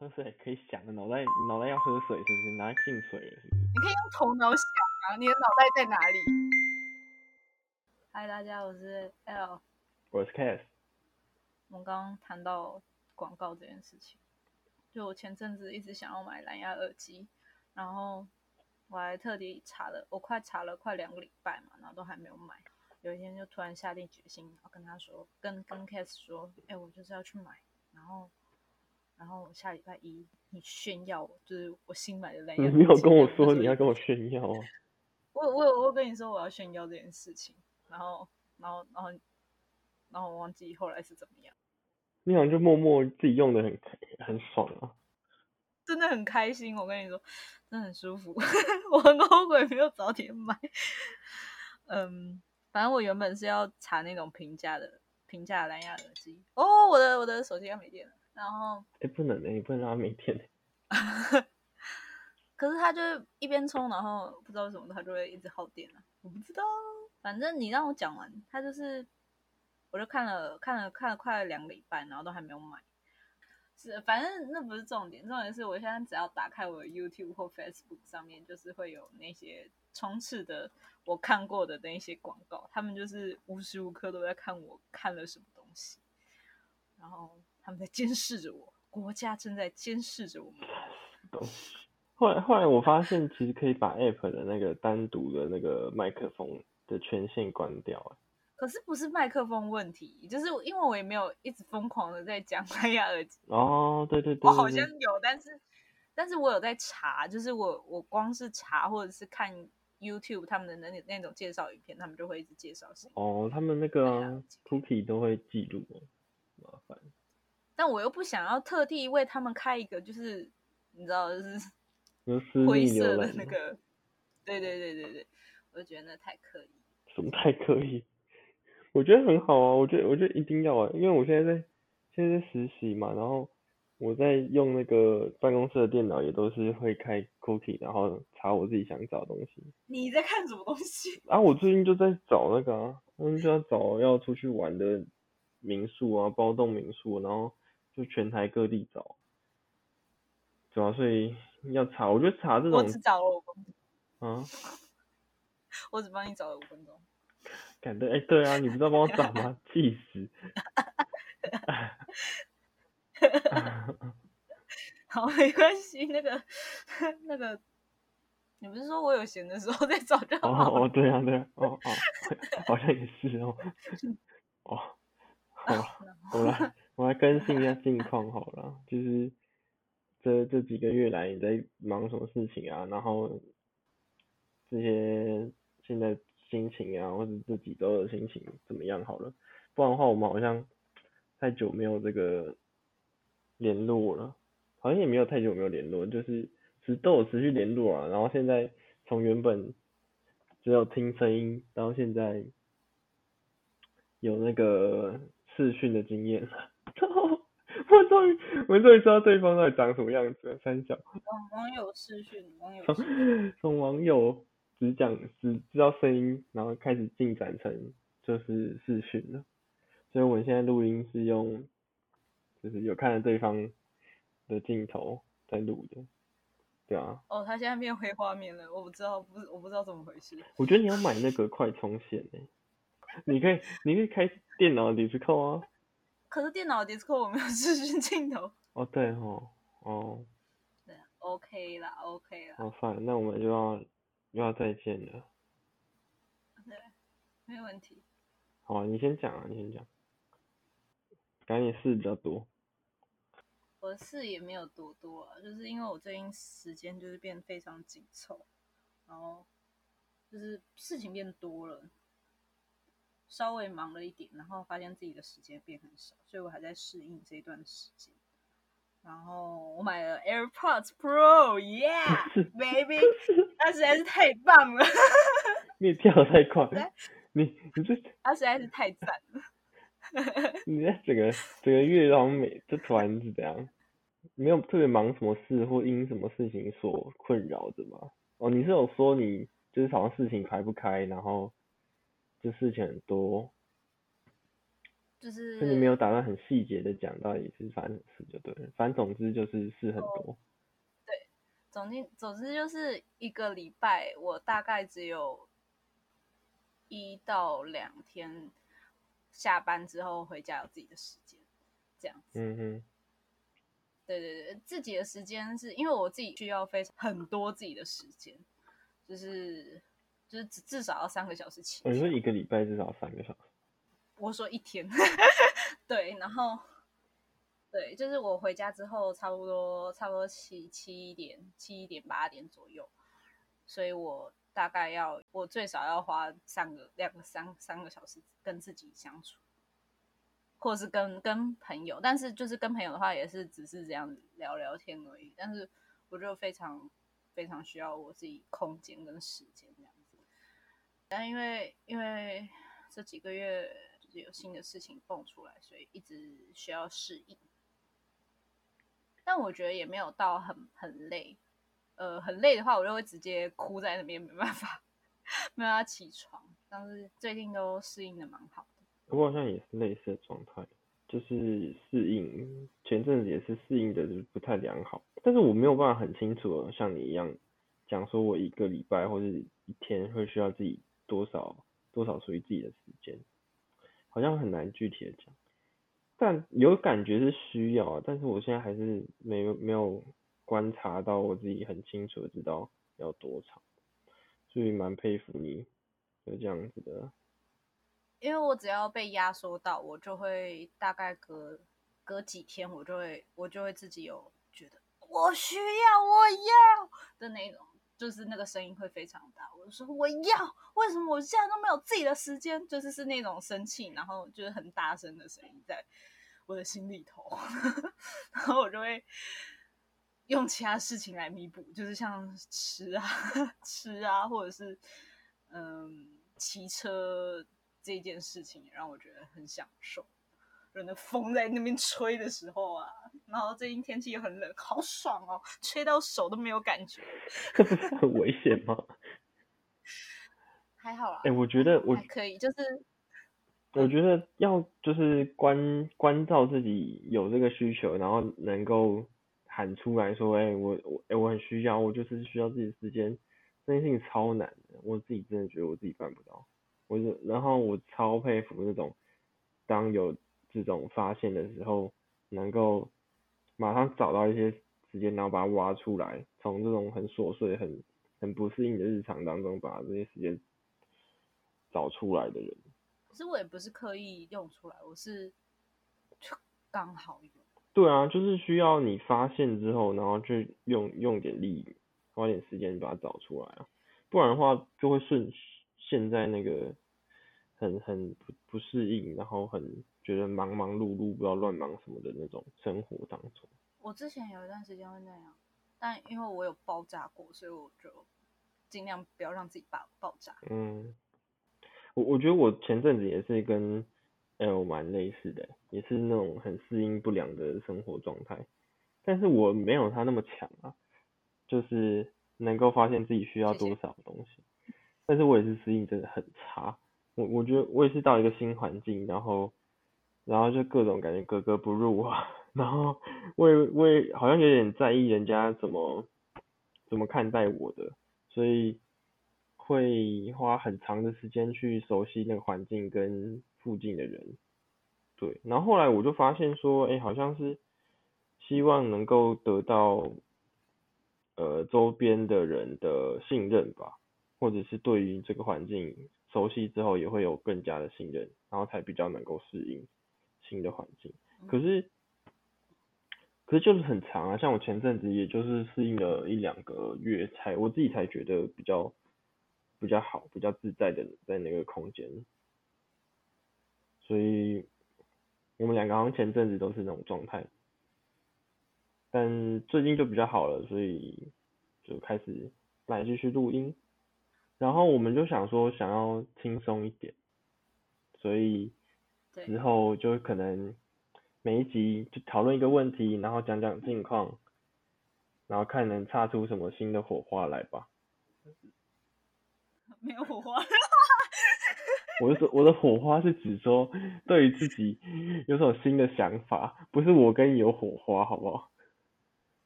喝水可以想的，脑袋脑袋要喝水是不是？拿进水了是不是？你可以用头脑想啊，你的脑袋在哪里？嗨，大家，我是 L。我是 Cass，我们刚刚谈到广告这件事情，就我前阵子一直想要买蓝牙耳机，然后我还特地查了，我快查了快两个礼拜嘛，然后都还没有买。有一天就突然下定决心，然后跟他说，跟跟 Cass 说，哎、我就是要去买，然后然后我下礼拜一你炫耀我，就是我新买的蓝牙。你没有跟我说你要跟我炫耀啊？我我有我有跟你说我要炫耀这件事情，然后然后然后然后我忘记后来是怎么样，你好像就默默自己用的很很爽啊。真的很开心。我跟你说，真的很舒服，我很后悔没有早点买。嗯，反正我原本是要查那种平价的平价的蓝牙耳机。哦，我的我的手机要没电了，然后哎、不能的、你不能让他没电、可是他就是一边充，然后不知道为什么他就会一直耗电啊，我不知道。反正你让我讲完，他就是，我就看了看了看了快两个礼拜，然后都还没有买。是，反正那不是重点，重点是我现在只要打开我的 YouTube 或 Facebook 上面，就是会有那些充斥的我看过的那些广告，他们就是无时无刻都在看我看了什么东西，然后他们在监视着我，国家正在监视着我们。后来后来我发现，其实可以把 App 的那个单独的那个麦克风的权限关掉、欸。可是不是麦克风问题，就是因为我也没有一直疯狂的在讲蓝牙耳机，哦，对对对我好像有，但是但是我有在查，就是我我光是查或者是看 YouTube 他们的那那种介绍影片，他们就会一直介绍谁，哦，他们那个 cookie 都会记录。但我又不想要特地为他们开一个，就是你知道，就是灰色的那个，对对对对对，我就觉得那太刻意。什么太刻意？我觉得很好啊，我觉得我觉得一定要啊，因为我现在在现在在实习嘛，然后我在用那个办公室的电脑也都是会开 cookie，然后查我自己想找的东西。你在看什么东西？啊，我最近就在找那个啊，嗯，就要找要出去玩的民宿啊，包栋民宿，然后就全台各地找，主要所以要查，我觉得查这种我只找了五分钟，啊，我只帮你找了五分钟。感觉哎，对啊，你不知道帮我找吗？气死！好，没关系，那个那个，你不是说我有闲的时候再找就哦好了？哦，对啊对啊，哦哦，好像也是哦，哦，好了，我来更新一下近况好了，就是这这几个月来你在忙什么事情啊？然后这些现在心情啊，或者这几周的心情怎么样好了？不然的话，我们好像太久没有这个联络了，好像也没有太久没有联络，就是只都有持续联络啊。然后现在从原本只有听声音，到现在有那个视讯的经验了，我终于我终于知道对方到底长什么样子了，三小。网网友视讯，网友从网友只讲只知道声音，然后开始进展成就是视讯了。所以我们现在录音是用，就是有看着对方的镜头在录的，对啊。哦，他现在变灰画面了，我不知道，不是我不知道怎么回事。我觉得你要买那个快充线诶、你可以你可以开电脑的 Discord 啊。可是电脑 Discord 我没有视讯镜头。哦对哦哦对啊，OK 啦，OK 啦，哦算了，那我们就要又要再见了。对，没问题。好啊，你先讲啊，你先讲。感觉你事比较多。我的事也没有多多啊，就是因为我最近时间就是变得非常紧凑，然后就是事情变多了，稍微忙了一点，然后发现自己的时间变很少，所以我还在适应这一段时间。然后我买了 AirPods Pro，Yeah，baby，它 实在是太棒了，你也跳得太快了，你你这它实在是太赞了。你在整个整个月好像每就突然是怎样，没有特别忙什么事或因什么事情所困扰着吗？哦，你是有说你就是好像事情排不开，然后就事情很多，就是所以你没有打算很细节的讲到底是发生什么事就对了，反正总之就是事很多。对总之总之就是一个礼拜，我大概只有一到两天下班之后回家有自己的时间，这样子。嗯哼，对对对，自己的时间是因为我自己需要非常很多自己的时间，就是就是至至少要三个小时起我跳。说一个礼拜至少三个小时。我说一天，对，然后对，就是我回家之后，差不多差不多七七点七点八点左右，所以我大概要我最少要花三个两个三三个小时跟自己相处，或者是跟跟朋友，但是就是跟朋友的话，也是只是这样子聊聊天而已。但是我就非常非常需要我自己空间跟时间这样子。但因为因为这几个月就是有新的事情蹦出来，所以一直需要适应。但我觉得也没有到很很累，呃，很累的话，我就会直接哭在那边，没办法，没办法起床。但是最近都适应的蛮好的。我好像也是类似的状态，就是适应，前阵子也是适应的就不太良好，但是我没有办法很清楚的像你一样讲说我一个礼拜或者一天会需要自己多少多少属于自己的时间，好像很难具体的讲，但有感觉是需要啊，但是我现在还是没有没有观察到我自己很清楚的知道要多长，所以蛮佩服你有这样子的。因为我只要被压缩到，我就会大概隔隔几天，我就会我就会自己有觉得我需要我要的那种，就是那个声音会非常大。我就说我要，为什么我现在都没有自己的时间？就是是那种生气，然后就是很大声的声音在我的心里头，然后我就会用其他事情来弥补，就是像吃啊 吃啊，或者是嗯骑车。这件事情让我觉得很享受，人的风在那边吹的时候啊，然后最近天气又很冷，好爽哦，吹到手都没有感觉。这不是很危险吗？还好啦。哎、我觉得我还可以，就是我觉得要就是关关照自己有这个需求，然后能够喊出来说，哎、我我哎、我很需要，我就是需要自己的时间，这件事情超难的，我自己真的觉得我自己办不到。我就然后我超佩服那种当有这种发现的时候，能够马上找到一些时间，然后把它挖出来，从这种很琐碎、很很不适应的日常当中，把这些时间找出来的人。可是我也不是刻意用出来，我是就刚好有。对啊，就是需要你发现之后，然后去用用点力，花点时间把它找出来啊，不然的话就会顺现在那个很很不不适应，然后很觉得忙忙碌碌，不知道乱忙什么的那种生活当中。我之前有一段时间会那样，但因为我有爆炸过，所以我就尽量不要让自己爆爆炸。嗯，我我觉得我前阵子也是跟 L 蛮类似的，也是那种很适应不良的生活状态，但是我没有他那么强啊，就是能够发现自己需要多少东西，但是我也是适应真的很差，我我觉得我也是到一个新环境，然后然后就各种感觉格格不入啊，然后我也我也好像有点在意人家怎么怎么看待我的，所以会花很长的时间去熟悉那个环境跟附近的人。对，然后后来我就发现说，哎，好像是希望能够得到呃周边的人的信任吧，或者是对于这个环境熟悉之后也会有更加的信任，然后才比较能够适应新的环境。可是，可是就是很长啊，像我前阵子也就是适应了一两个月才，我自己才觉得比较比较好，比较自在的在那个空间。所以我们两个好像前阵子都是那种状态，但最近就比较好了，所以就开始来继续录音。然后我们就想说想要轻松一点，所以对之后就可能每一集就讨论一个问题，然后讲讲近况，然后看能擦出什么新的火花来吧。没有火花，我是说我的火花是指说对于自己有种新的想法，不是我跟你有火花，好不好？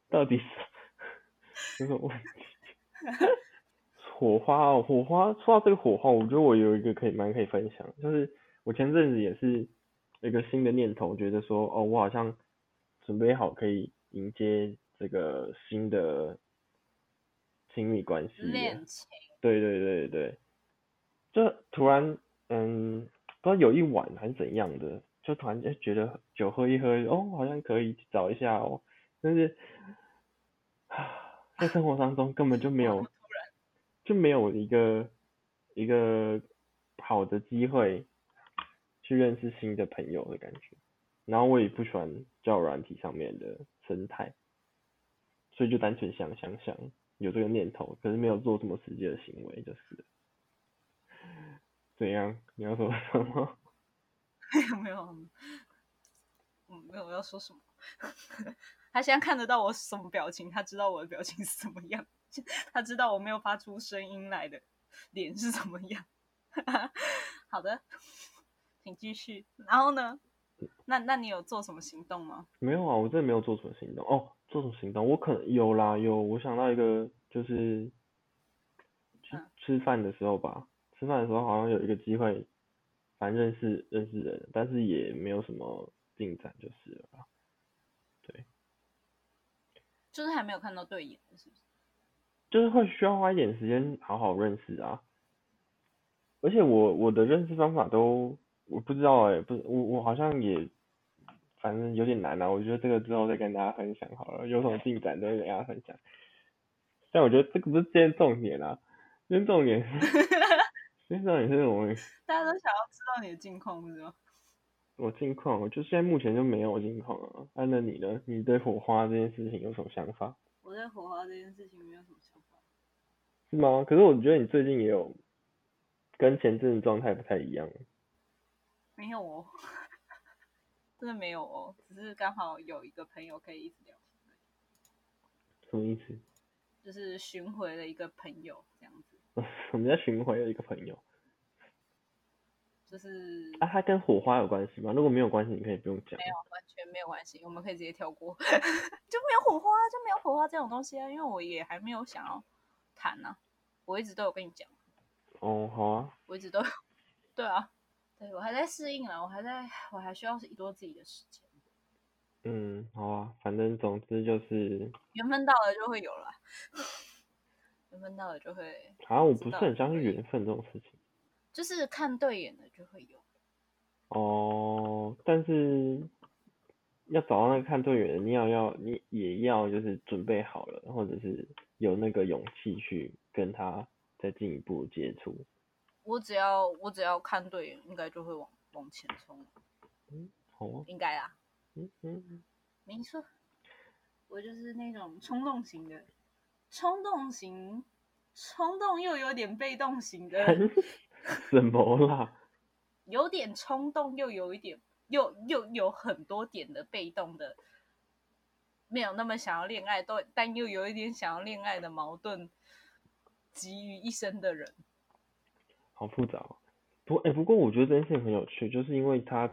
到底是有什么问题？火花哦，火花，说到这个火花，我觉得我有一个可以蛮可以分享，就是我前阵子也是有一个新的念头，觉得说哦，我好像准备好可以迎接这个新的亲密关系。恋情，对对对对，就突然嗯，不知道有一晚还是怎样的，就突然间觉得酒喝一喝，哦，好像可以找一下哦，但是 在生活当中根本就没有，就没有一个一个好的机会去认识新的朋友的感觉，然后我也不喜欢交友软体上面的生态，所以就单纯想想想有这个念头，可是没有做什么实际的行为，就是。怎样？你要说什么？没 有没有，嗯，没有要说什么。他现在看得到我什么表情，他知道我的表情是什么样，他知道我没有发出声音来的脸是怎么样。好的，请继续。然后呢？那那你有做什么行动吗？没有啊，我真的没有做什么行动。哦，做什么行动？我可能有啦，有。我想到一个，就是吃吃饭的时候吧，吃饭的时候好像有一个机会，反正认识认识人，但是也没有什么进展，就是了吧。对，就是还没有看到对眼，是不是？就是会需要花一点时间好好认识啊。而且我我的认识方法都我不知道哎、不是我我好像也反正有点难啊。我觉得这个之后再跟大家分享好了，有什么进展都会跟大家分享。但我觉得这个不是今天重点啊，今天重点是，今天重点是我们大家都想要知道你的近况，不是吗？我近况，我就现在目前就没有近况啊。啊那你呢？你对火花这件事情有什么想法？我对火花这件事情没有什么想法。是吗？可是我觉得你最近也有跟前阵子状态不太一样。没有哦，真的没有哦，只是刚好有一个朋友可以一直聊天，什么意思？就是巡回的一个朋友这样子，我们在巡回的一个朋友就是啊，他跟火花有关系吗？如果没有关系，你可以不用讲。没有完全没有关系，我们可以直接跳过，就没有火花，就没有火花这种东西啊，因为我也还没有想要谈呢、我一直都有跟你讲，哦，好啊，我一直都有，对啊，对我还在适应啊，我还在，我还需要多自己的时间，嗯，好啊，反正总之就是，缘分到了就会有了，缘分到了就会，好像我不是很相信缘分这种事情。就是看对眼的就会有。哦，但是要找到那个看对眼的，你要要你也要就是准备好了，或者是有那个勇气去跟他再进一步接触。我只要我只要看对眼，应该就会往往前冲，嗯好啊，应该啊，嗯嗯，没错。我就是那种冲动型的，冲动型，冲动又有点被动型的，什么啦？有点冲动又有一点又又有很多点的被动的，没有那么想要恋爱，都但又有一点想要恋爱的矛盾集于一身的人。好复杂哦。不，哎、不过我觉得这件事情很有趣，就是因为它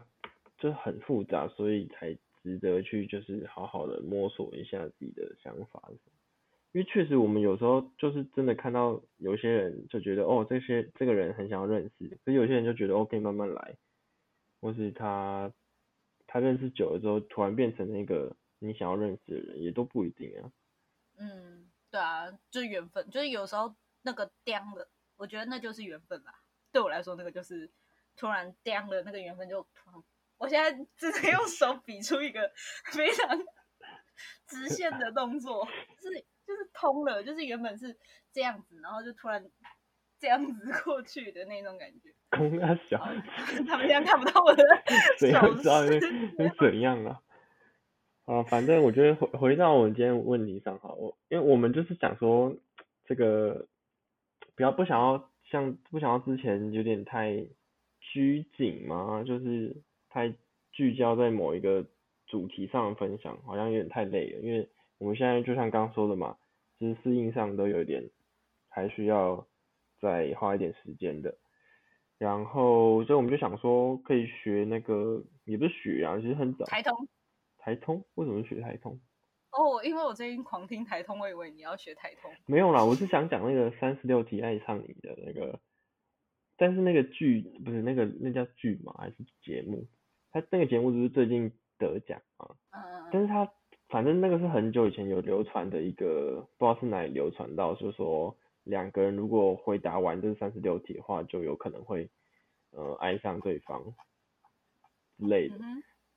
就是很复杂，所以才值得去就是好好的摸索一下自己的想法。因为确实我们有时候就是真的看到有些人就觉得哦，这些这个人很想要认识，可是有些人就觉得，OK，慢慢来，或是他他认识久了之后，突然变成那个你想要认识的人，也都不一定啊。嗯，对啊，就是缘分，就是有时候那个刁的，我觉得那就是缘分吧。对我来说，那个就是突然刁的那个缘分就突然，我现在只能用手比出一个非常直线的动作，就是就是通了，就是原本是这样子，然后就突然这样子过去的那种感觉。公他小，他们现在看不到我的 怎样手知道是势，是怎样啊？啊，反正我觉得回回到我们今天问题上哈，我因为我们就是想说这个不要不想要像不想要之前有点太拘谨嘛，就是太聚焦在某一个主题上的分享，好像有点太累了，因为我们现在就像刚刚说的嘛，其实适应上都有一点还需要再花一点时间的。然后所以我们就想说可以学那个，也不是学啊，其实很早。台通。台通？为什么学台通？哦，因为我最近狂听台通，我以为你要学台通。没有啦，我是想讲那个三十六题爱上你的那个，但是那个剧不是那个那叫剧嘛？还是节目？他那个节目就是最近得奖啊。嗯嗯。但是他反正那个是很久以前有流传的一个，不知道是哪里流传到，就是说两个人如果回答完这三十六题的话，就有可能会呃爱上对方之类的。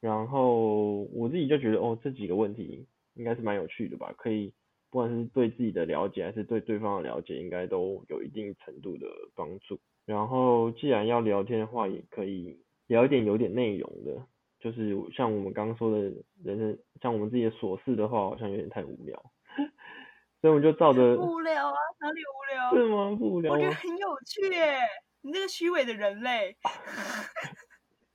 然后我自己就觉得哦，这几个问题应该是蛮有趣的吧，可以不管是对自己的了解还是对对方的了解，应该都有一定程度的帮助。然后既然要聊天的话，也可以聊一点有点内容的，就是像我们刚刚说的人生，像我们自己的琐事的话，好像有点太无聊，所以我们就照着。无聊啊？哪里无聊？是吗？不无聊。我觉得很有趣耶，你那个虚伪的人类。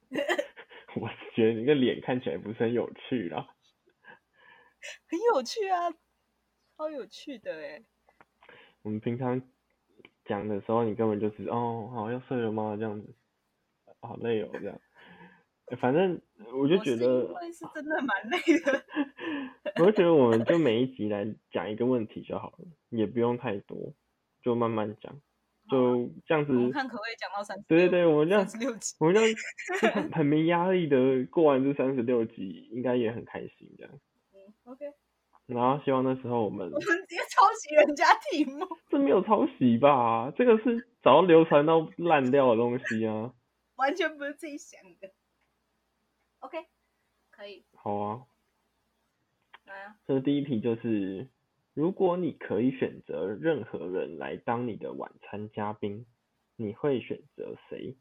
我觉得你个脸看起来不是很有趣啊。很有趣啊，超有趣的哎。我们平常讲的时候，你根本就是哦，好要睡了吗？这样子，好累哦，这样。反正我就觉得，是真的蛮累的。我就觉得我们就每一集来讲一个问题就好了，也不用太多，就慢慢讲。就这样子，看可不可以讲到三十对对对，我们这样十六集，我们这样很 很没压力的过完这三十六集，应该也很开心这样。嗯，OK。然后希望那时候我们我们直接抄袭人家题目，这没有抄袭吧？这个是早流传到烂掉的东西啊，完全不是自己想的。OK，可以。好啊。来啊。这第一题就是。如果你可以选择任何人来当你的晚餐嘉宾，你会选择谁？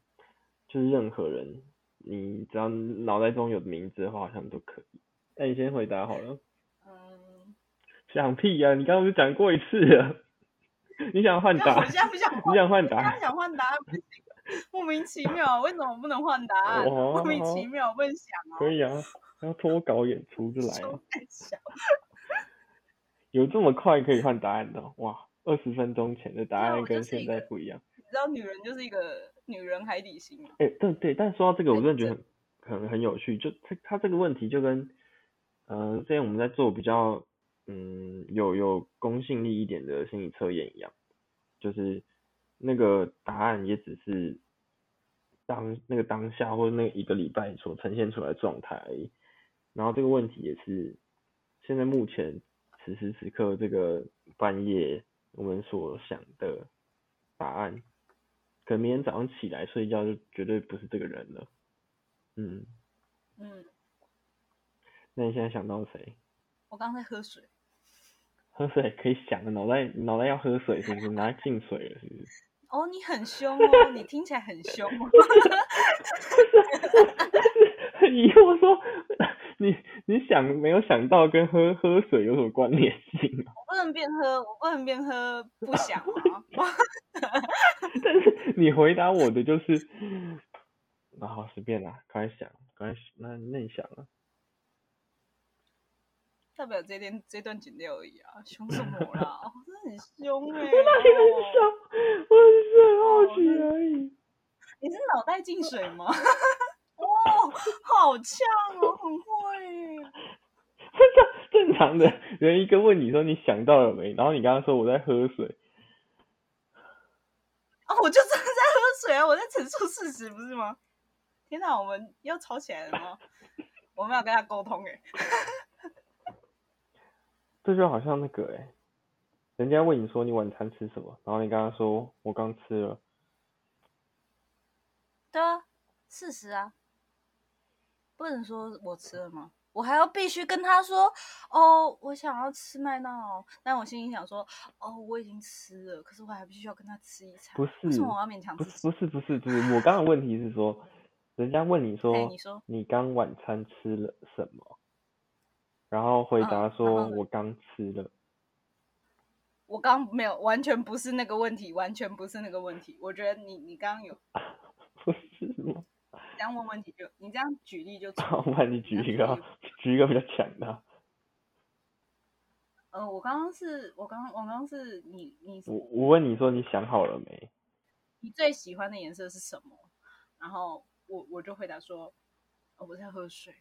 就是任何人，你只要脑袋中有名字的话，好像都可以。那你先回答好了。嗯。想屁呀！你刚刚不是讲过一次了？你想换答？我现在不想。你想换答？想换答案？莫名其妙，为什么不能换答案？莫名其妙，不能想啊。可以啊，要脱稿演出就来了。有这么快可以换答案的哇！二十分钟前的答案跟现在不一样。你知道女人就是一个女人海底星吗？哎，对对，但说到这个，我真的觉得很 很很有趣。就他他这个问题就跟呃之前我们在做比较嗯有有公信力一点的心理测验一样，就是那个答案也只是当那个当下或者那一个礼拜所呈现出来的状态而已。然后这个问题也是现在目前。此时此刻，这个半夜我们所想的答案，可能明天早上起来睡觉就绝对不是这个人了。嗯嗯，那你现在想到谁？我刚在喝水。喝水可以想的，脑袋脑袋要喝水，是不是？拿进水了，是不是？哦，你很凶哦，你听起来很凶。很疑惑说。你你想没有想到跟喝喝水有什么关联性？我不能边喝，我不能边喝不想啊。但是你回答我的就是，那好随便啦，快想，快那那你想啊？代表这段这段剪掉而已啊，凶什么啦？真的很凶哎！我哪里很凶？我只是很好奇而已。你是脑袋进水吗？哦，好呛哦，很会。正正常的人一个问你说你想到了没，然后你刚刚说我在喝水。哦，我就真的在喝水啊，我在陈述事实，不是吗？天哪，我们要吵起来了吗？我们要跟他沟通哎。这就好像那个哎，人家问你说你晚餐吃什么，然后你跟他说我刚吃了。对啊，事实啊。不能说我吃了吗？我还要必须跟他说哦，我想要吃麦当劳。但我心里想说，哦，我已经吃了，可是我还必须要跟他吃一餐。不是，为什么我要勉强？不是，不是，不是，就是我刚刚问题是说，人家问你说，你说你刚晚餐吃了什么？然后回答说我刚吃了。我刚没有，完全不是那个问题，完全不是那个问题。我觉得你你刚刚有，不是吗？这样问问题就你这样举例就 好，那你举一个，举一个比较强的。呃，我刚刚是我刚我刚刚是你你我我问你说你想好了没？你最喜欢的颜色是什么？然后我我就回答说，哦我在喝水。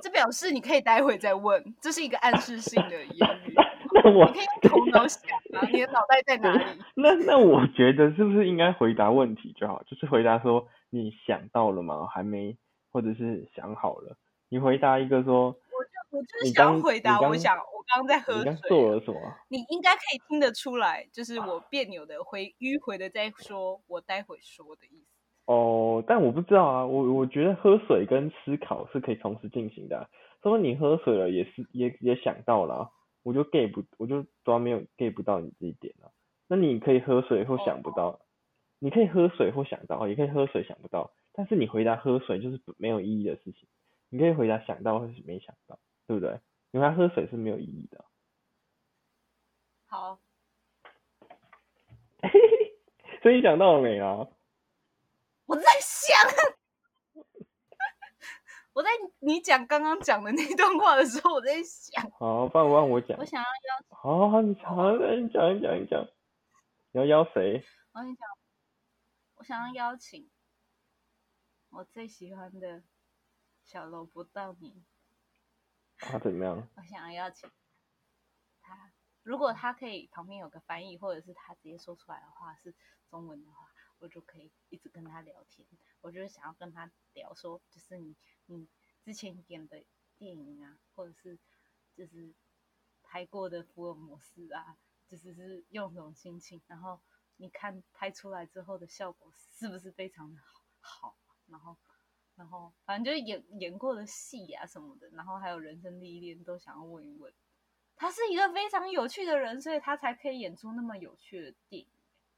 这表示你可以待会再问，这是一个暗示性的言语。那我你可以用头脑想啊，你的脑袋在哪里？那那我觉得是不是应该回答问题就好？就是回答说你想到了吗？还没，或者是想好了？你回答一个说我就我就是想要回答，我想我刚刚在喝你刚水啊。做了什么？你应该可以听得出来，就是我别扭的回迂回的在说我待会说的意思。哦，但我不知道啊，我我觉得喝水跟思考是可以同时进行的、啊。说你喝水了，也是也也想到了啊、我就 get 不，我就主要没有 get 不到你这一点啊。那你可以喝水或想不到，你可以喝水或想到，也可以喝水想不到，但是你回答喝水就是不没有意义的事情。你可以回答想到或是没想到，对不对？你回答喝水是没有意义的啊、好，所以你想到了没啊？我在想，我在你讲刚刚讲的那段话的时候，我在想，好，不然我让我讲我。想要邀，好，你讲，你讲，你讲，你讲。你要邀谁？我跟你讲，我想要邀请我最喜欢的小萝卜到你，他怎么样？我想要邀请他。如果他可以旁边有个翻译，或者是他直接说出来的话是中文的话，我就可以一直跟他聊天。我就是想要跟他聊说，就是你你之前演的电影啊，或者是就是拍过的福尔摩斯啊，就是是用什么心情，然后你看拍出来之后的效果是不是非常的好？好，然后然后反正就是演演过的戏啊什么的，然后还有人生历练都想要问一问。他是一个非常有趣的人，所以他才可以演出那么有趣的电影。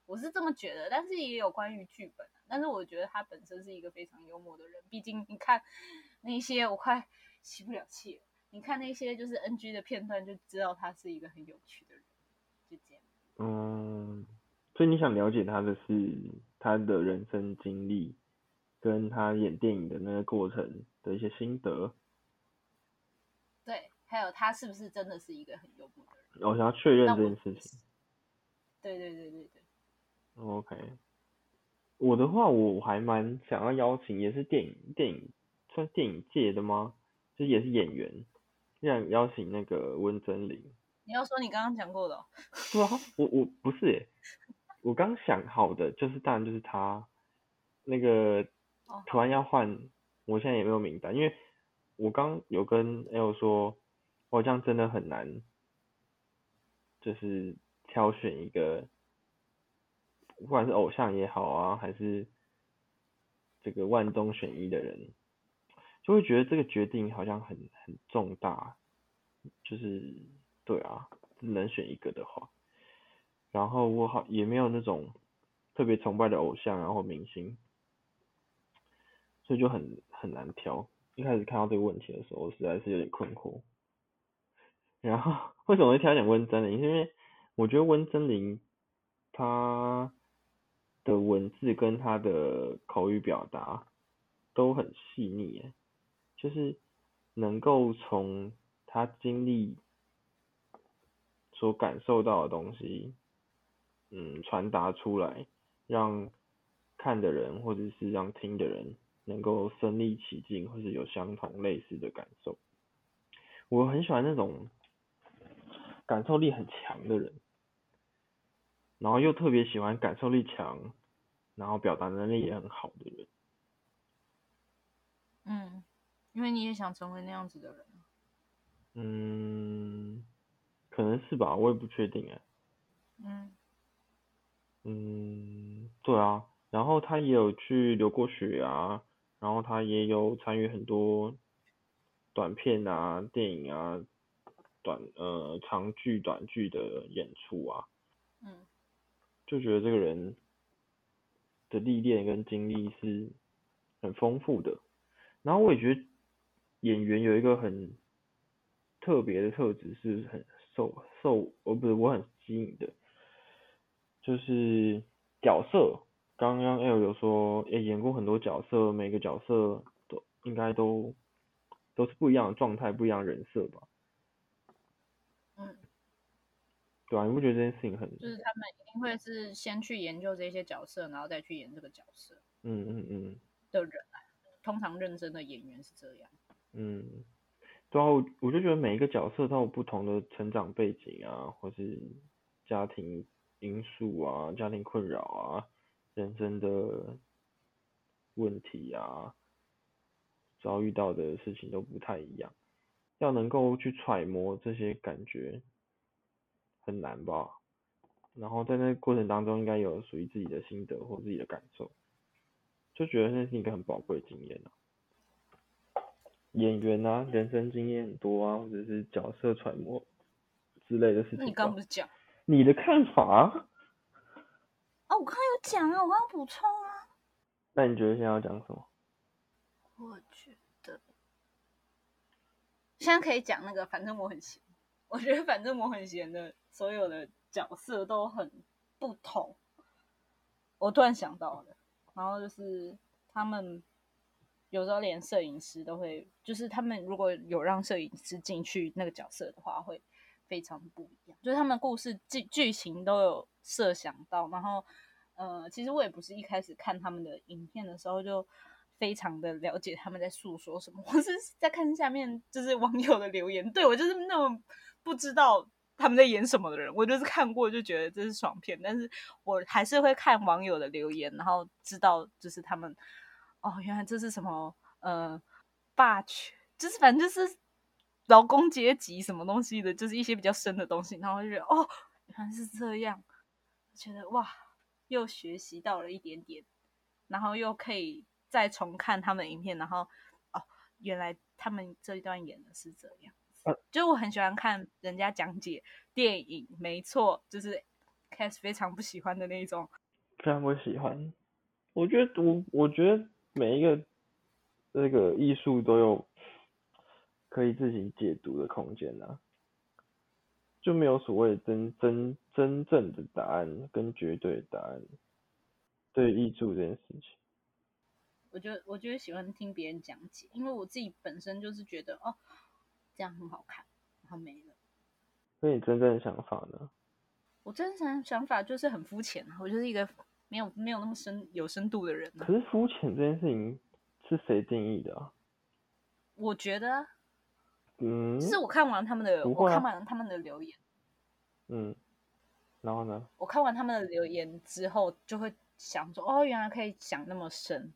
我是这么觉得，但是也有关于剧本、啊。但是我觉得他本身是一个非常幽默的人，毕竟你看那些我快吸不了气了。你看那些就是 NG 的片段，就知道他是一个很有趣的人。就这样。嗯，所以你想了解他的是他的人生经历，跟他演电影的那个过程的一些心得。对，还有他是不是真的是一个很幽默的人？我想要确认这件事情。对对对对对。OK，我的话我还蛮想要邀请，也是电影电影算电影界的吗？就也是演员，想邀请那个温真菱。你要说你刚刚讲过的、哦，对啊，我我不是诶，我刚想好的就是当然就是他，那个哦突然要换，我现在也没有名单，因为我刚有跟 L 说，我好像真的很难，就是挑选一个，不管是偶像也好啊，还是这个万中选一的人，就会觉得这个决定好像很很重大，就是对啊，只能选一个的话，然后我好也没有那种特别崇拜的偶像然后明星，所以就很很难挑。一开始看到这个问题的时候，我实在是有点困惑。然后 为什么会挑选温真菱？因为我觉得温真菱她的文字跟他的口语表达都很细腻，就是能够从他经历所感受到的东西，嗯，传达出来，让看的人或者是让听的人能够身临其境，或是有相同类似的感受。我很喜欢那种感受力很强的人，然后又特别喜欢感受力强，然后表达能力也很好的人。嗯，因为你也想成为那样子的人。嗯，可能是吧，我也不确定哎。嗯嗯，对啊，然后他也有去留过学啊，然后他也有参与很多短片啊、电影啊、短呃长剧、短剧的演出啊，嗯就觉得这个人的历练跟经历是很丰富的。然后我也觉得演员有一个很特别的特质，是很受受我不是我很吸引的，就是角色。刚刚 L 有说，诶、演过很多角色，每个角色都应该都都是不一样的状态，不一样人设吧。嗯对啊，你不觉得这件事情很？就是他们一定会是先去研究这些角色，然后再去演这个角色嗯嗯嗯的人啊。通常认真的演员是这样。嗯，对啊，我我就觉得每一个角色都有不同的成长背景啊，或是家庭因素啊、家庭困扰啊、人生的问题啊，遭遇到的事情都不太一样，要能够去揣摩这些感觉很难吧？然后在那个过程当中，应该有属于自己的心得或自己的感受，就觉得那是一个很宝贵的经验啊。演员啊，人生经验很多啊，或者是角色揣摩之类的事情你刚刚不是讲？你的看法？哦，我刚刚有讲啊，我刚刚补充啊。那你觉得现在要讲什么？我觉得现在可以讲那个，反正我很闲。我觉得反正我很闲的所有的角色都很不同。我突然想到了，然后就是他们有时候连摄影师都会，就是他们如果有让摄影师进去那个角色的话，会非常不一样。就是他们故事剧剧情都有设想到，然后呃，其实我也不是一开始看他们的影片的时候就非常的了解他们在诉说什么，我是在看下面就是网友的留言，对我就是那种不知道他们在演什么的人，我就是看过就觉得这是爽片，但是我还是会看网友的留言，然后知道就是他们哦，原来这是什么呃霸权，就是反正就是劳工阶级什么东西的，就是一些比较深的东西，然后就觉得哦，原来是这样，觉得哇，又学习到了一点点，然后又可以再重看他们的影片，然后哦，原来他们这一段演的是这样。呃就我很喜欢看人家讲解电影，没错，就是 Cass 非常不喜欢的那一种。非常不喜欢。我觉得我我觉得每一个那个艺术都有可以自己解读的空间啊，就没有所谓真真真正的答案跟绝对的答案。对艺术这件事情，我就我就喜欢听别人讲解，因为我自己本身就是觉得哦，这样很好看，然后没了。那你真正的想法呢？我真正的想法就是很肤浅啊，我就是一个没有没有那么深有深度的人啊、可是肤浅这件事情是谁定义的啊？我觉得啊嗯就是我看完他们的，啊我看完他们的留言，嗯，然后呢？我看完他们的留言之后，就会想说，哦，原来可以想那么深。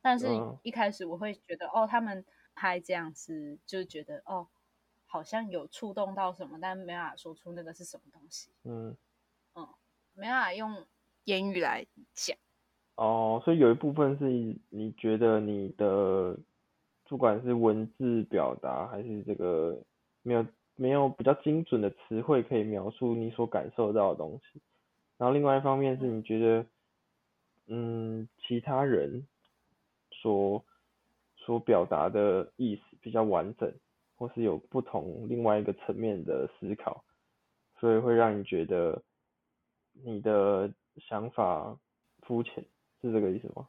但是嗯一开始我会觉得，哦，他们拍这样子，就是觉得，哦，好像有触动到什么，但没办法说出那个是什么东西，嗯，没办法用言语来讲。哦，所以有一部分是你觉得你的不管是文字表达还是这个没有没有比较精准的词汇可以描述你所感受到的东西，然后另外一方面是你觉得嗯其他人所所表达的意思比较完整，或是有不同另外一个层面的思考，所以会让你觉得你的想法肤浅，是这个意思吗？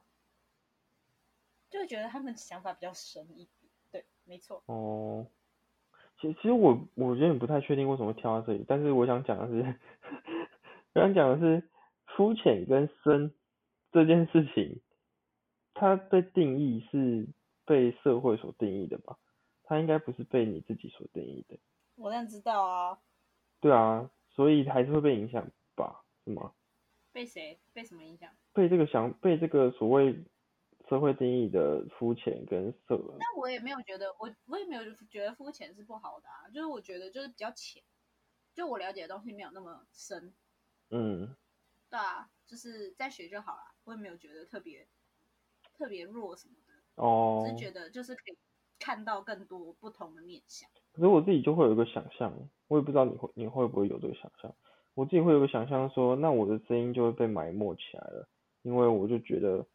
就会觉得他们想法比较深一点。对，没错。哦，其其实我我有点不太确定为什么会跳到这里，但是我想讲的是，我想讲的是肤浅跟深这件事情，它被定义是被社会所定义的吧？他应该不是被你自己所定义的。我当然知道啊，对啊，所以还是会被影响吧？是吗？被谁被什么影响？被这个想被这个所谓社会定义的肤浅跟色但我也没有觉得，我我也没有觉得肤浅是不好的啊，就是我觉得就是比较浅，就我了解的东西没有那么深，嗯对啊，就是在学就好了，我也没有觉得特别特别弱什么的，哦只是觉得就是可以看到更多不同的面相。可是我自己就会有一个想象，我也不知道你会你会不会有这个想象。我自己会有个想象说，那我的声音就会被埋没起来了，因为我就觉得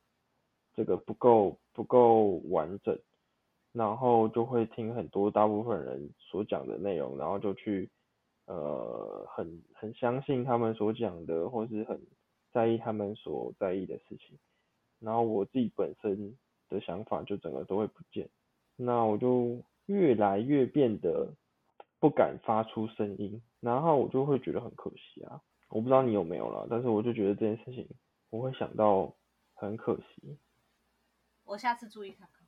这个不够不够完整，然后就会听很多大部分人所讲的内容，然后就去呃很很相信他们所讲的，或是很在意他们所在意的事情，然后我自己本身的想法就整个都会不见，那我就越来越变得不敢发出声音，然后我就会觉得很可惜啊。我不知道你有没有了，但是我就觉得这件事情，我会想到很可惜。我下次注意看看。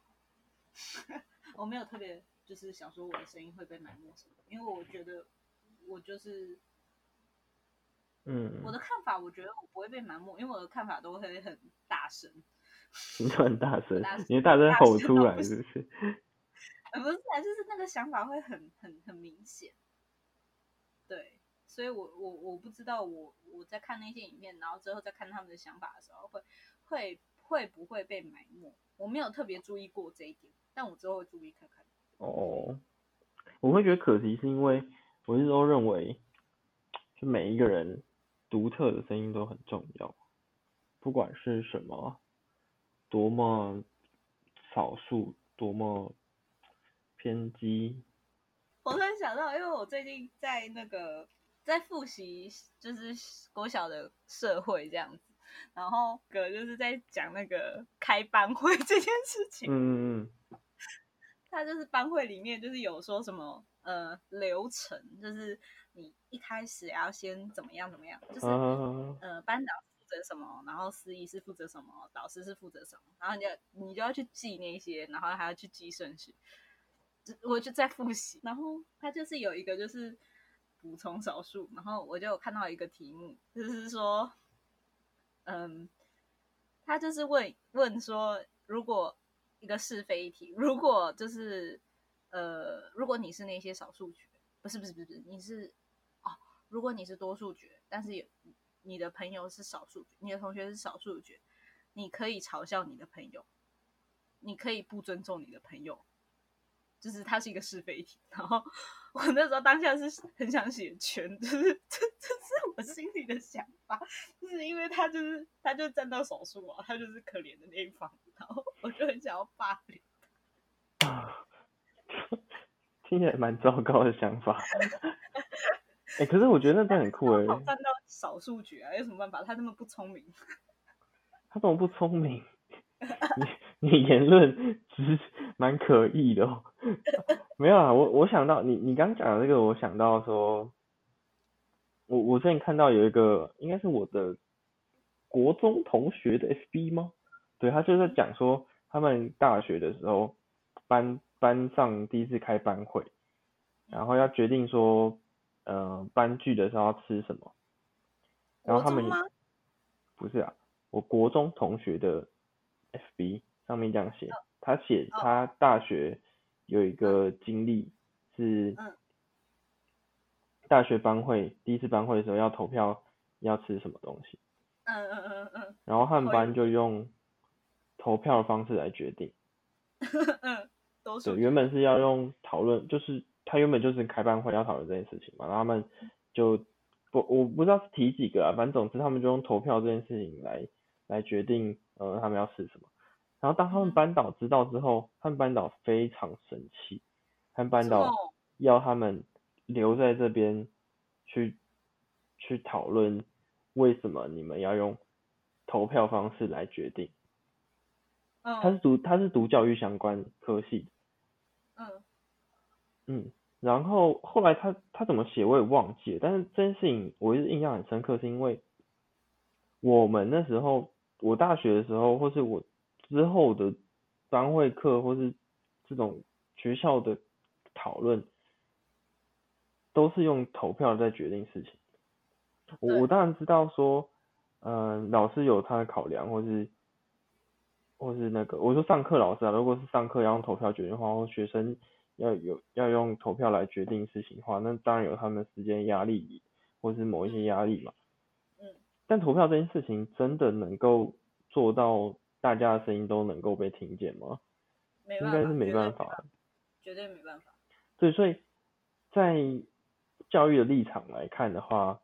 我没有特别就是想说我的声音会被埋没什么，因为我觉得我就是，嗯，我的看法，我觉得我不会被埋没，因为我的看法都会很大声。你 就很大声，你的大声吼出来是不是？呃，不是啊，就是那个想法会很很很明显。对，所以我我我不知道我我在看那些影片，然后之后再看他们的想法的时候，会会会不会被埋没？我没有特别注意过这一点，但我之后会注意看看。哦，我会觉得可惜，是因为我一直都认为，就每一个人独特的声音都很重要，不管是什么，多么少数，多么偏激，我突然想到，因为我最近在那个在复习，就是国小的社会这样子，然后哥就是在讲那个开班会这件事情。嗯嗯 他就是班会里面就是有说什么呃流程，就是你一开始要先怎么样怎么样，就是、呃班长负责什么，然后司仪是负责什么，导师是负责什么，然后你就你就要去记那些，然后还要去记顺序。我就在复习，然后他就是有一个就是补充少数，然后我就看到一个题目，就是说，嗯，他就是问问说，如果一个是非题，如果就是呃，如果你是那些少数决，不是不是不是不是，你是哦，如果你是多数决，但是有你的朋友是少数，你的同学是少数决，你可以嘲笑你的朋友，你可以不尊重你的朋友，就是它是一个是非题。然后我那时候当下是很想写全，就是这这是我心里的想法，就是因为他就是他就站到少数啊，他就是可怜的那一方，然后我就很想要霸凌。听起来蛮糟糕的想法。哎、可是我觉得那真的很酷哎、好站到少数决啊，有什么办法？他那么不聪明，他怎么不聪明？你你言论其实蛮可疑的哦。没有啊，我我想到你你刚讲的这个，我想到说，我我之前看到有一个应该是我的国中同学的 FB 吗？对，他就在讲说他们大学的时候班班上第一次开班会，然后要决定说，呃，班聚的时候要吃什么，然后他们不是啊，我国中同学的 FB 上面这样写，他写哦他大学有一个经历是嗯。大学班会第一次班会的时候要投票要吃什么东西，嗯嗯嗯嗯然后他们班就用投票的方式来决定。嗯嗯，都。对，是原本是要用讨论，就是他原本就是开班会要讨论这件事情嘛，然后他们就不我不知道是提几个啊，反正总之他们就用投票这件事情来来决定呃他们要吃什么。然后当他们嗯班导知道之后，他们班导非常生气，他们班导要他们留在这边去去讨论为什么你们要用投票方式来决定。他是嗯读他是读教育相关科系的。嗯嗯，然后后来他他怎么写我也忘记了，但是这件事情我一直印象很深刻，是因为我们那时候我大学的时候，或是我之后的班会课，或是这种学校的讨论，都是用投票在决定事情。我我当然知道说，嗯、老师有他的考量，或是或是那个，我说上课老师啊，如果是上课要用投票决定的话，或学生要有要用投票来决定事情的话，那当然有他们时间压力，或是某一些压力嘛。嗯，但投票这件事情真的能够做到大家的声音都能够被听见吗？没办法，应该是没办法的。绝对没办法。对，所以在教育的立场来看的话，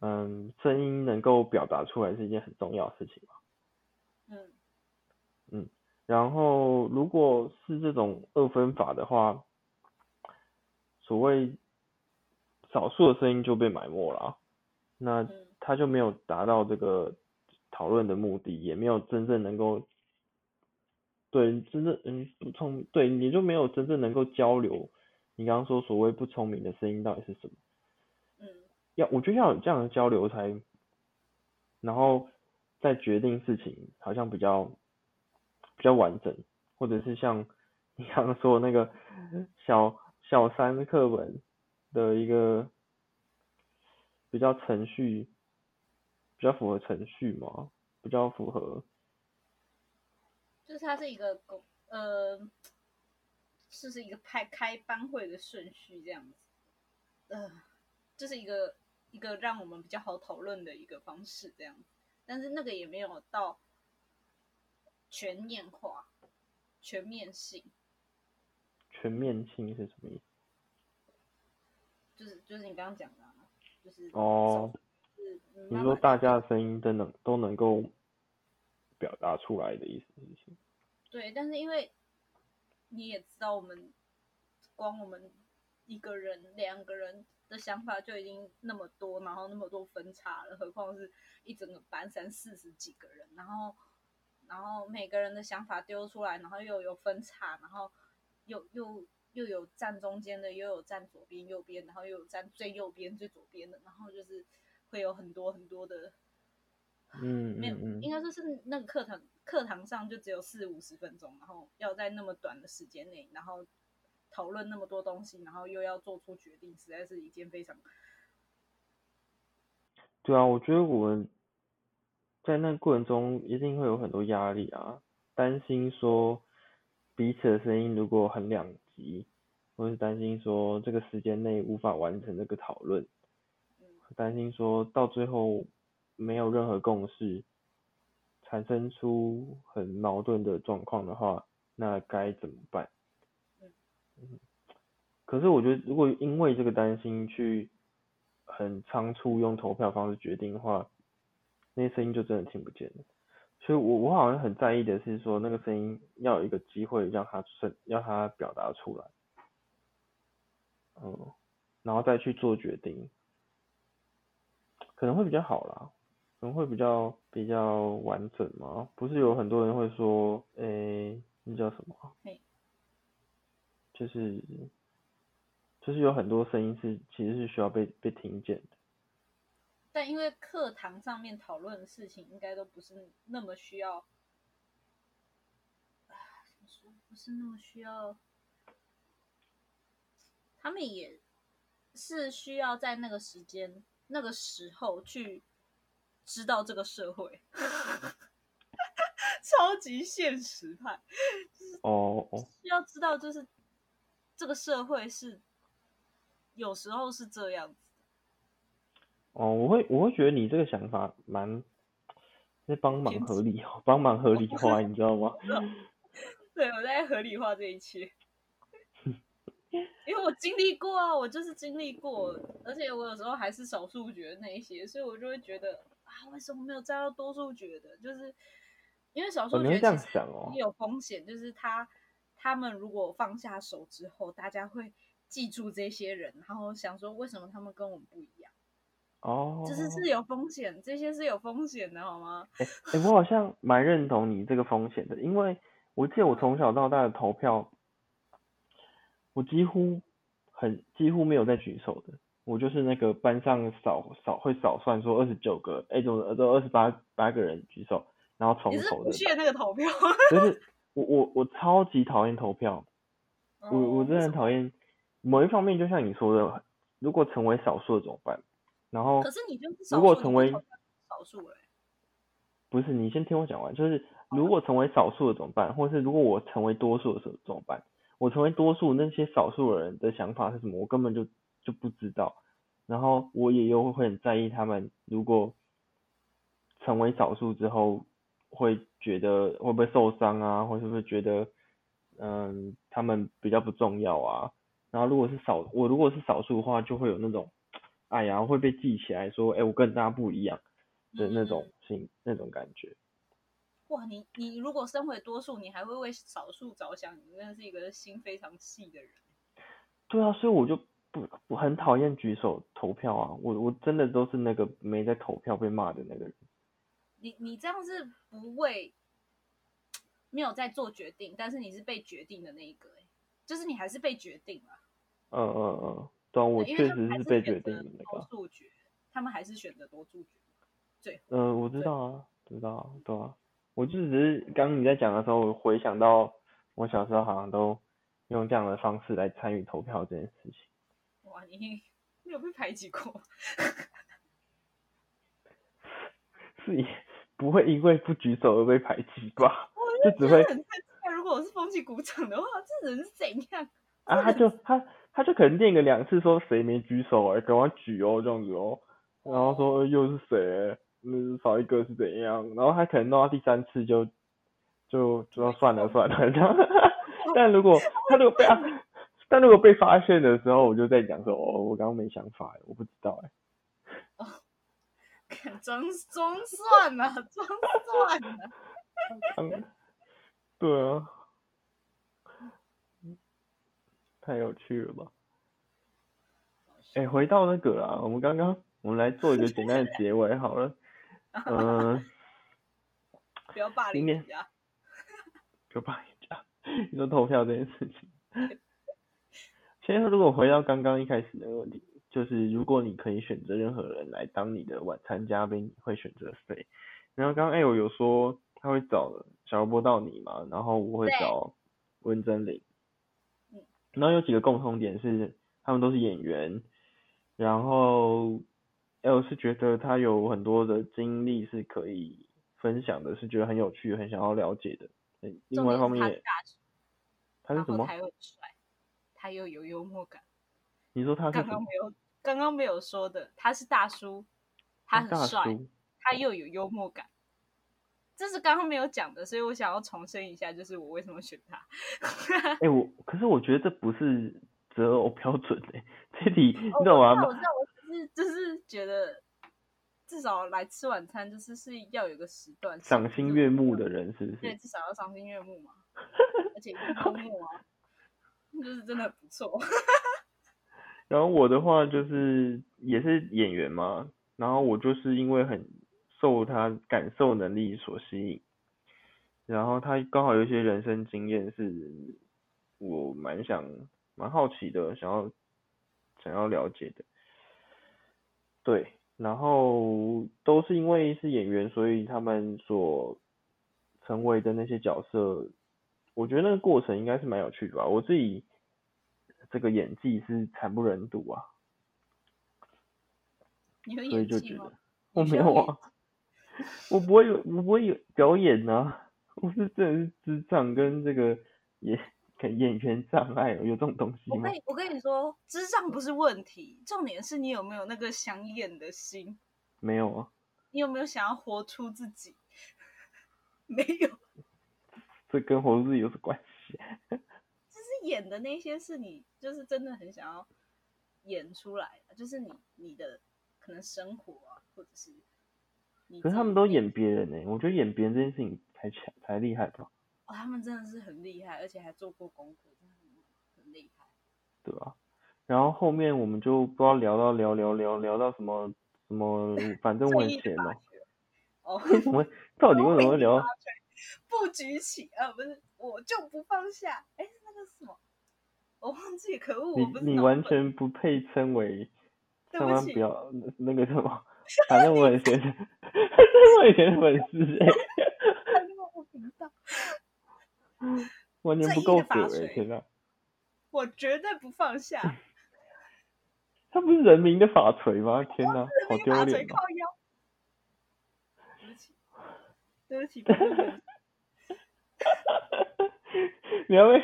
嗯，声音能够表达出来是一件很重要的事情嘛。嗯然后如果是这种二分法的话，所谓少数的声音就被埋没了啊，那嗯。他就没有达到这个讨论的目的，也没有真正能够对真正嗯不聪对你就没有真正能够交流。你刚刚说所谓不聪明的声音到底是什么？嗯，要我觉得要有这样的交流才，然后再决定事情，好像比较比比较完整，或者是像你刚刚说的那个小小三课本的一个比较程序，比较符合程序嘛，比较符合，就是它是一个公呃，就是一个开开班会的顺序这样子，呃，就是一个一个让我们比较好讨论的一个方式这样子，但是那个也没有到全面化、全面性，全面性是什么意思？就是就是你刚刚讲的、啊，就是哦，是嗯你说大家的声音都能都能够表达出来的意思？对，但是因为你也知道，我们光我们一个人、两个人的想法就已经那么多，然后那么多分叉了，何况是一整个班三四十几个人，然后然后每个人的想法丢出来，然后又有分叉，然后又又又有站中间的，又有站左边、右边，然后又有站最右边、最左边的，然后就是会有很多很多的。嗯没有，应该说是那个课堂课堂上就只有四五十分钟，然后要在那么短的时间内，然后讨论那么多东西，然后又要做出决定，实在是一件非常对啊，我觉得我们在那过程中一定会有很多压力啊，担心说彼此的声音如果很两极，或是担心说这个时间内无法完成这个讨论，嗯担心说到最后没有任何共识，产生出很矛盾的状况的话，那该怎么办？嗯可是我觉得，如果因为这个担心去很仓促用投票方式决定的话，那些声音就真的听不见了。所以我我好像很在意的是说，那个声音要有一个机会让它声，要它表达出来，嗯，然后再去做决定，可能会比较好啦，可能会比较比较完整嘛。不是有很多人会说，诶、那叫什么就是就是有很多声音是其实是需要被被听见的。但因为课堂上面讨论的事情，应该都不是那么需要，啊，怎么说？不是那么需要，他们也是需要在那个时间、那个时候去知道这个社会，超级现实派，哦哦，需要知道就是这个社会是有时候是这样子。哦，我会我会觉得你这个想法蛮在帮忙合理哦，帮忙合理化，你知道吗？对，我在合理化这一切，因为我经历过啊，我就是经历过，而且我有时候还是少数决的那一些，所以我就会觉得啊，为什么没有站到多数决的？就是因为少数哦，你会这样决其实想哦也？有风险，就是他他们如果放下手之后，大家会记住这些人，然后想说为什么他们跟我们不一样，哦，就是是有风险，这些是有风险的，好吗？哎、我好像蛮认同你这个风险的，因为我记得我从小到大的投票，我几乎很几乎没有在举手的，我就是那个班上少少会少算说二十九个，哎、怎么都二十八八个人举手，然后重你是投的，不屑那个投票，就是 我我我超级讨厌投票，我我哦真的很讨厌。某一方面，就像你说的，如果成为少数的怎么办？然后可是你就是少如果成为少数哎、不是，你先听我讲完。就是如果成为少数的怎么办？或是如果我成为多数的时候怎么办？我成为多数，那些少数的人的想法是什么？我根本就就不知道。然后我也又会很在意他们，如果成为少数之后，会觉得会不会受伤啊，或是不是觉得嗯他们比较不重要啊？然后如果是少，我如果是少数的话，就会有那种哎呀会被记起来说，哎我跟大家不一样的那种嗯心那种感觉。哇，你你如果身为多数，你还会为少数着想，你真的是一个心非常细的人。对啊，所以我就不我很讨厌举手投票啊，我我真的都是那个没在投票被骂的那个人。你你这样是不为没有在做决定，但是你是被决定的那一个、欸，就是你还是被决定了。嗯嗯嗯，对啊，我确实是是被决定的那个。他们还是选择多数决。最后嗯，我知道啊，知道啊，对啊。我就只是刚刚你在讲的时候，我回想到我小时候好像都用这样的方式来参与投票这件事情。哇，你你有被排挤过？是也不会因为不举手而被排挤吧？我就只会。如果我是风气鼓掌的话，这人是怎样？啊，他就他他就可能念个两次，说谁没举手哎、赶快举哦这样子哦，然后说呃又是谁，嗯少一个是怎样，然后他可能弄到第三次就就就要算了算了这样，但如果他如果被他，但如果被发现的时候，我就在讲说哦我刚刚没想法，我不知道哎、看装装蒜啊，装蒜啊！嗯，对啊，太有趣了吧？哎、回到那个啦，我们刚刚我们来做一个简单的结尾好了。嗯、不要霸凌人家。就帮你讲，你说投票这件事情。先如果回到刚刚一开始的问题，就是如果你可以选择任何人来当你的晚餐嘉宾，你会选择谁？然后刚刚 L 有说他会找小萝卜到你嘛，然后我会找温真菱嗯，然后有几个共同点是他们都是演员，然后 L 是觉得他有很多的经历是可以分享的，是觉得很有趣，很想要了解的。嗯另外一方面也他是，什么？他又很帅，他又有幽默感。你说他是刚刚没？有，刚刚没有说的，他是大叔，他很帅，他又有幽默感。这是刚刚没有讲的，所以我想要重申一下，就是我为什么选他。哎、我可是我觉得这不是择偶标准哎、这题你哦懂吗？我知道，我只是就是觉得，至少来吃晚餐，就是是要有个时段，赏心悦目的人是不对，是？至少要赏心悦目嘛，而且又幽默啊，就是真的不错。然后我的话就是也是演员嘛，然后我就是因为很受他感受能力所吸引，然后他刚好有一些人生经验是我蛮想蛮好奇的，想要想要了解的。对，然后都是因为是演员，所以他们所成为的那些角色，我觉得那个过程应该是蛮有趣的吧。我自己这个演技是惨不忍睹啊，所以就觉得？我没有啊，我不会有，我不会有表演啊，我是真的是智障跟这个演演员障碍，有这种东西吗我跟？你我跟你说，智障不是问题，重点是你有没有那个想演的心，没有啊，你有没有想要活出自己？没有，这跟活自己有什么关系？就是演的那些是你就是真的很想要演出来的，就是你你的可能生活啊，或者是你可是他们都演别人呢、我觉得演别人这件事情才强才厉害吧，哦，他们真的是很厉害，而且还做过功课，真的很很厉害。对吧？然后后面我们就不知道聊到聊聊聊聊到什么什么，反正我很闲哦、法学哦，为什么到底为什么会聊？不举起，啊，不是，我就不放下。哎，那个什么？我忘记，可恶，我不是你你完全不配称为千万不要那那个什么，反正我很闲，反正我以前的粉丝哎、看过我频道，完全不够格哎、天哪！我绝对不放下。他不是人民的法锤吗？天哪，好丢脸哦！靠腰。对不起，对不起，你要被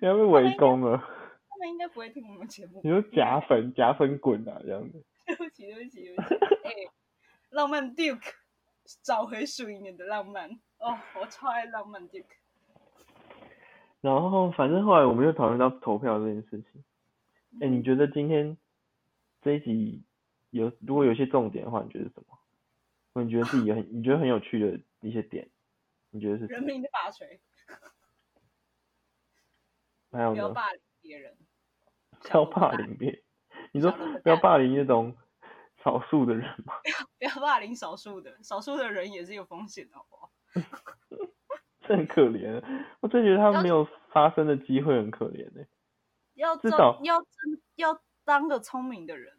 你要被围攻了，他们应该不会听我们节目。你说假粉假粉滚啊这样子。对不起，对不起，对不起。哎、浪漫 Duke，找回属于你的浪漫。哦，我超爱浪漫 Duke。然后反正后来我们就讨论到投票这件事情。哎、你觉得今天这一集有如果有些重点的话，你觉得是什么？或你觉得自己很 你觉得很有趣的一些点，你觉得是？人民的法锤，还有呢？不要霸凌别人，不要霸凌别人，你说不要霸凌那种少数的人吗？不要霸凌少数的，少数的人也是有风险的，好不好？这很可怜，我真的觉得他们没有发生的机会，很可怜哎、要至少要真要当个聪明的人，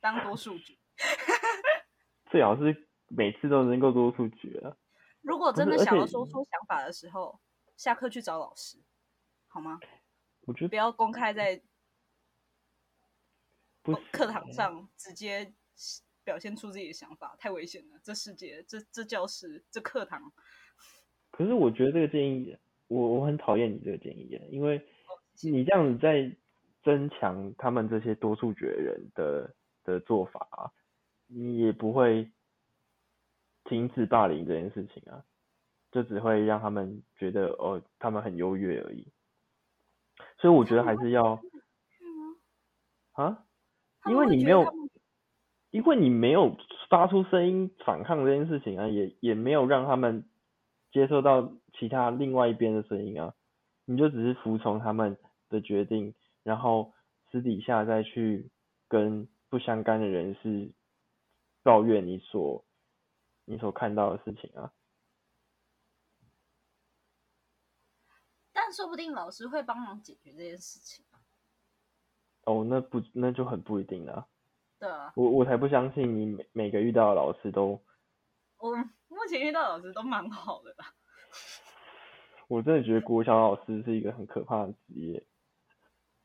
当多数决。最好是每次都能够多数决啊。如果真的想要说出想法的时候，下课去找老师，好吗？我觉得不要公开在不课堂上直接表现出自己的想法，太危险了。这世界，这这教室，这课堂，可是我觉得这个建议，我我很讨厌你这个建议，因为哦你这样子在增强他们这些多数决人的的做法啊，你也不会停止霸凌这件事情啊，就只会让他们觉得哦，他们很优越而已。所以我觉得还是要啊，因为你没有因为你没有发出声音反抗这件事情啊，也也没有让他们接受到其他另外一边的声音啊，你就只是服从他们的决定，然后私底下再去跟不相干的人士抱怨你所你所看到的事情啊。但说不定老师会帮忙解决这件事情。哦，那不那就很不一定了。对啊，我我才不相信你每每个遇到的老师都，我目前遇到的老师都蛮好的吧。我真的觉得国小老师是一个很可怕的职业。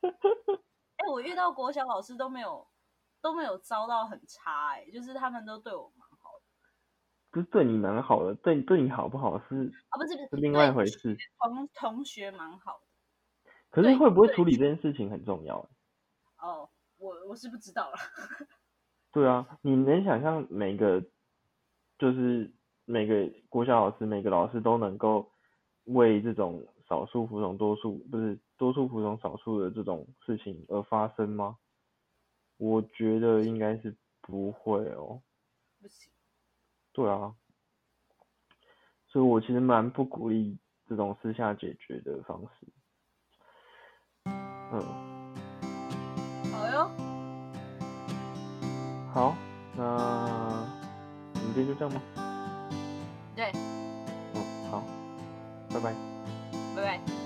哎、我遇到国小老师都没有都没有遭到很差、哎，就是他们都对我蛮好的不是对你蛮好的，对对你好不好是啊，不是不是是另外一回事。同同学蛮好的。可是会不会处理这件事情很重要。哦，我我是不知道了。对啊，你能想象每个就是每个国小老师每个老师都能够为这种少数服从多数不是多数服从少数的这种事情而发生吗？我觉得应该是不会哦。不行，对啊，所以我其实蛮不鼓励这种私下解决的方式。嗯，好，那我们今天就这样吗？对，嗯，好，拜拜。拜拜。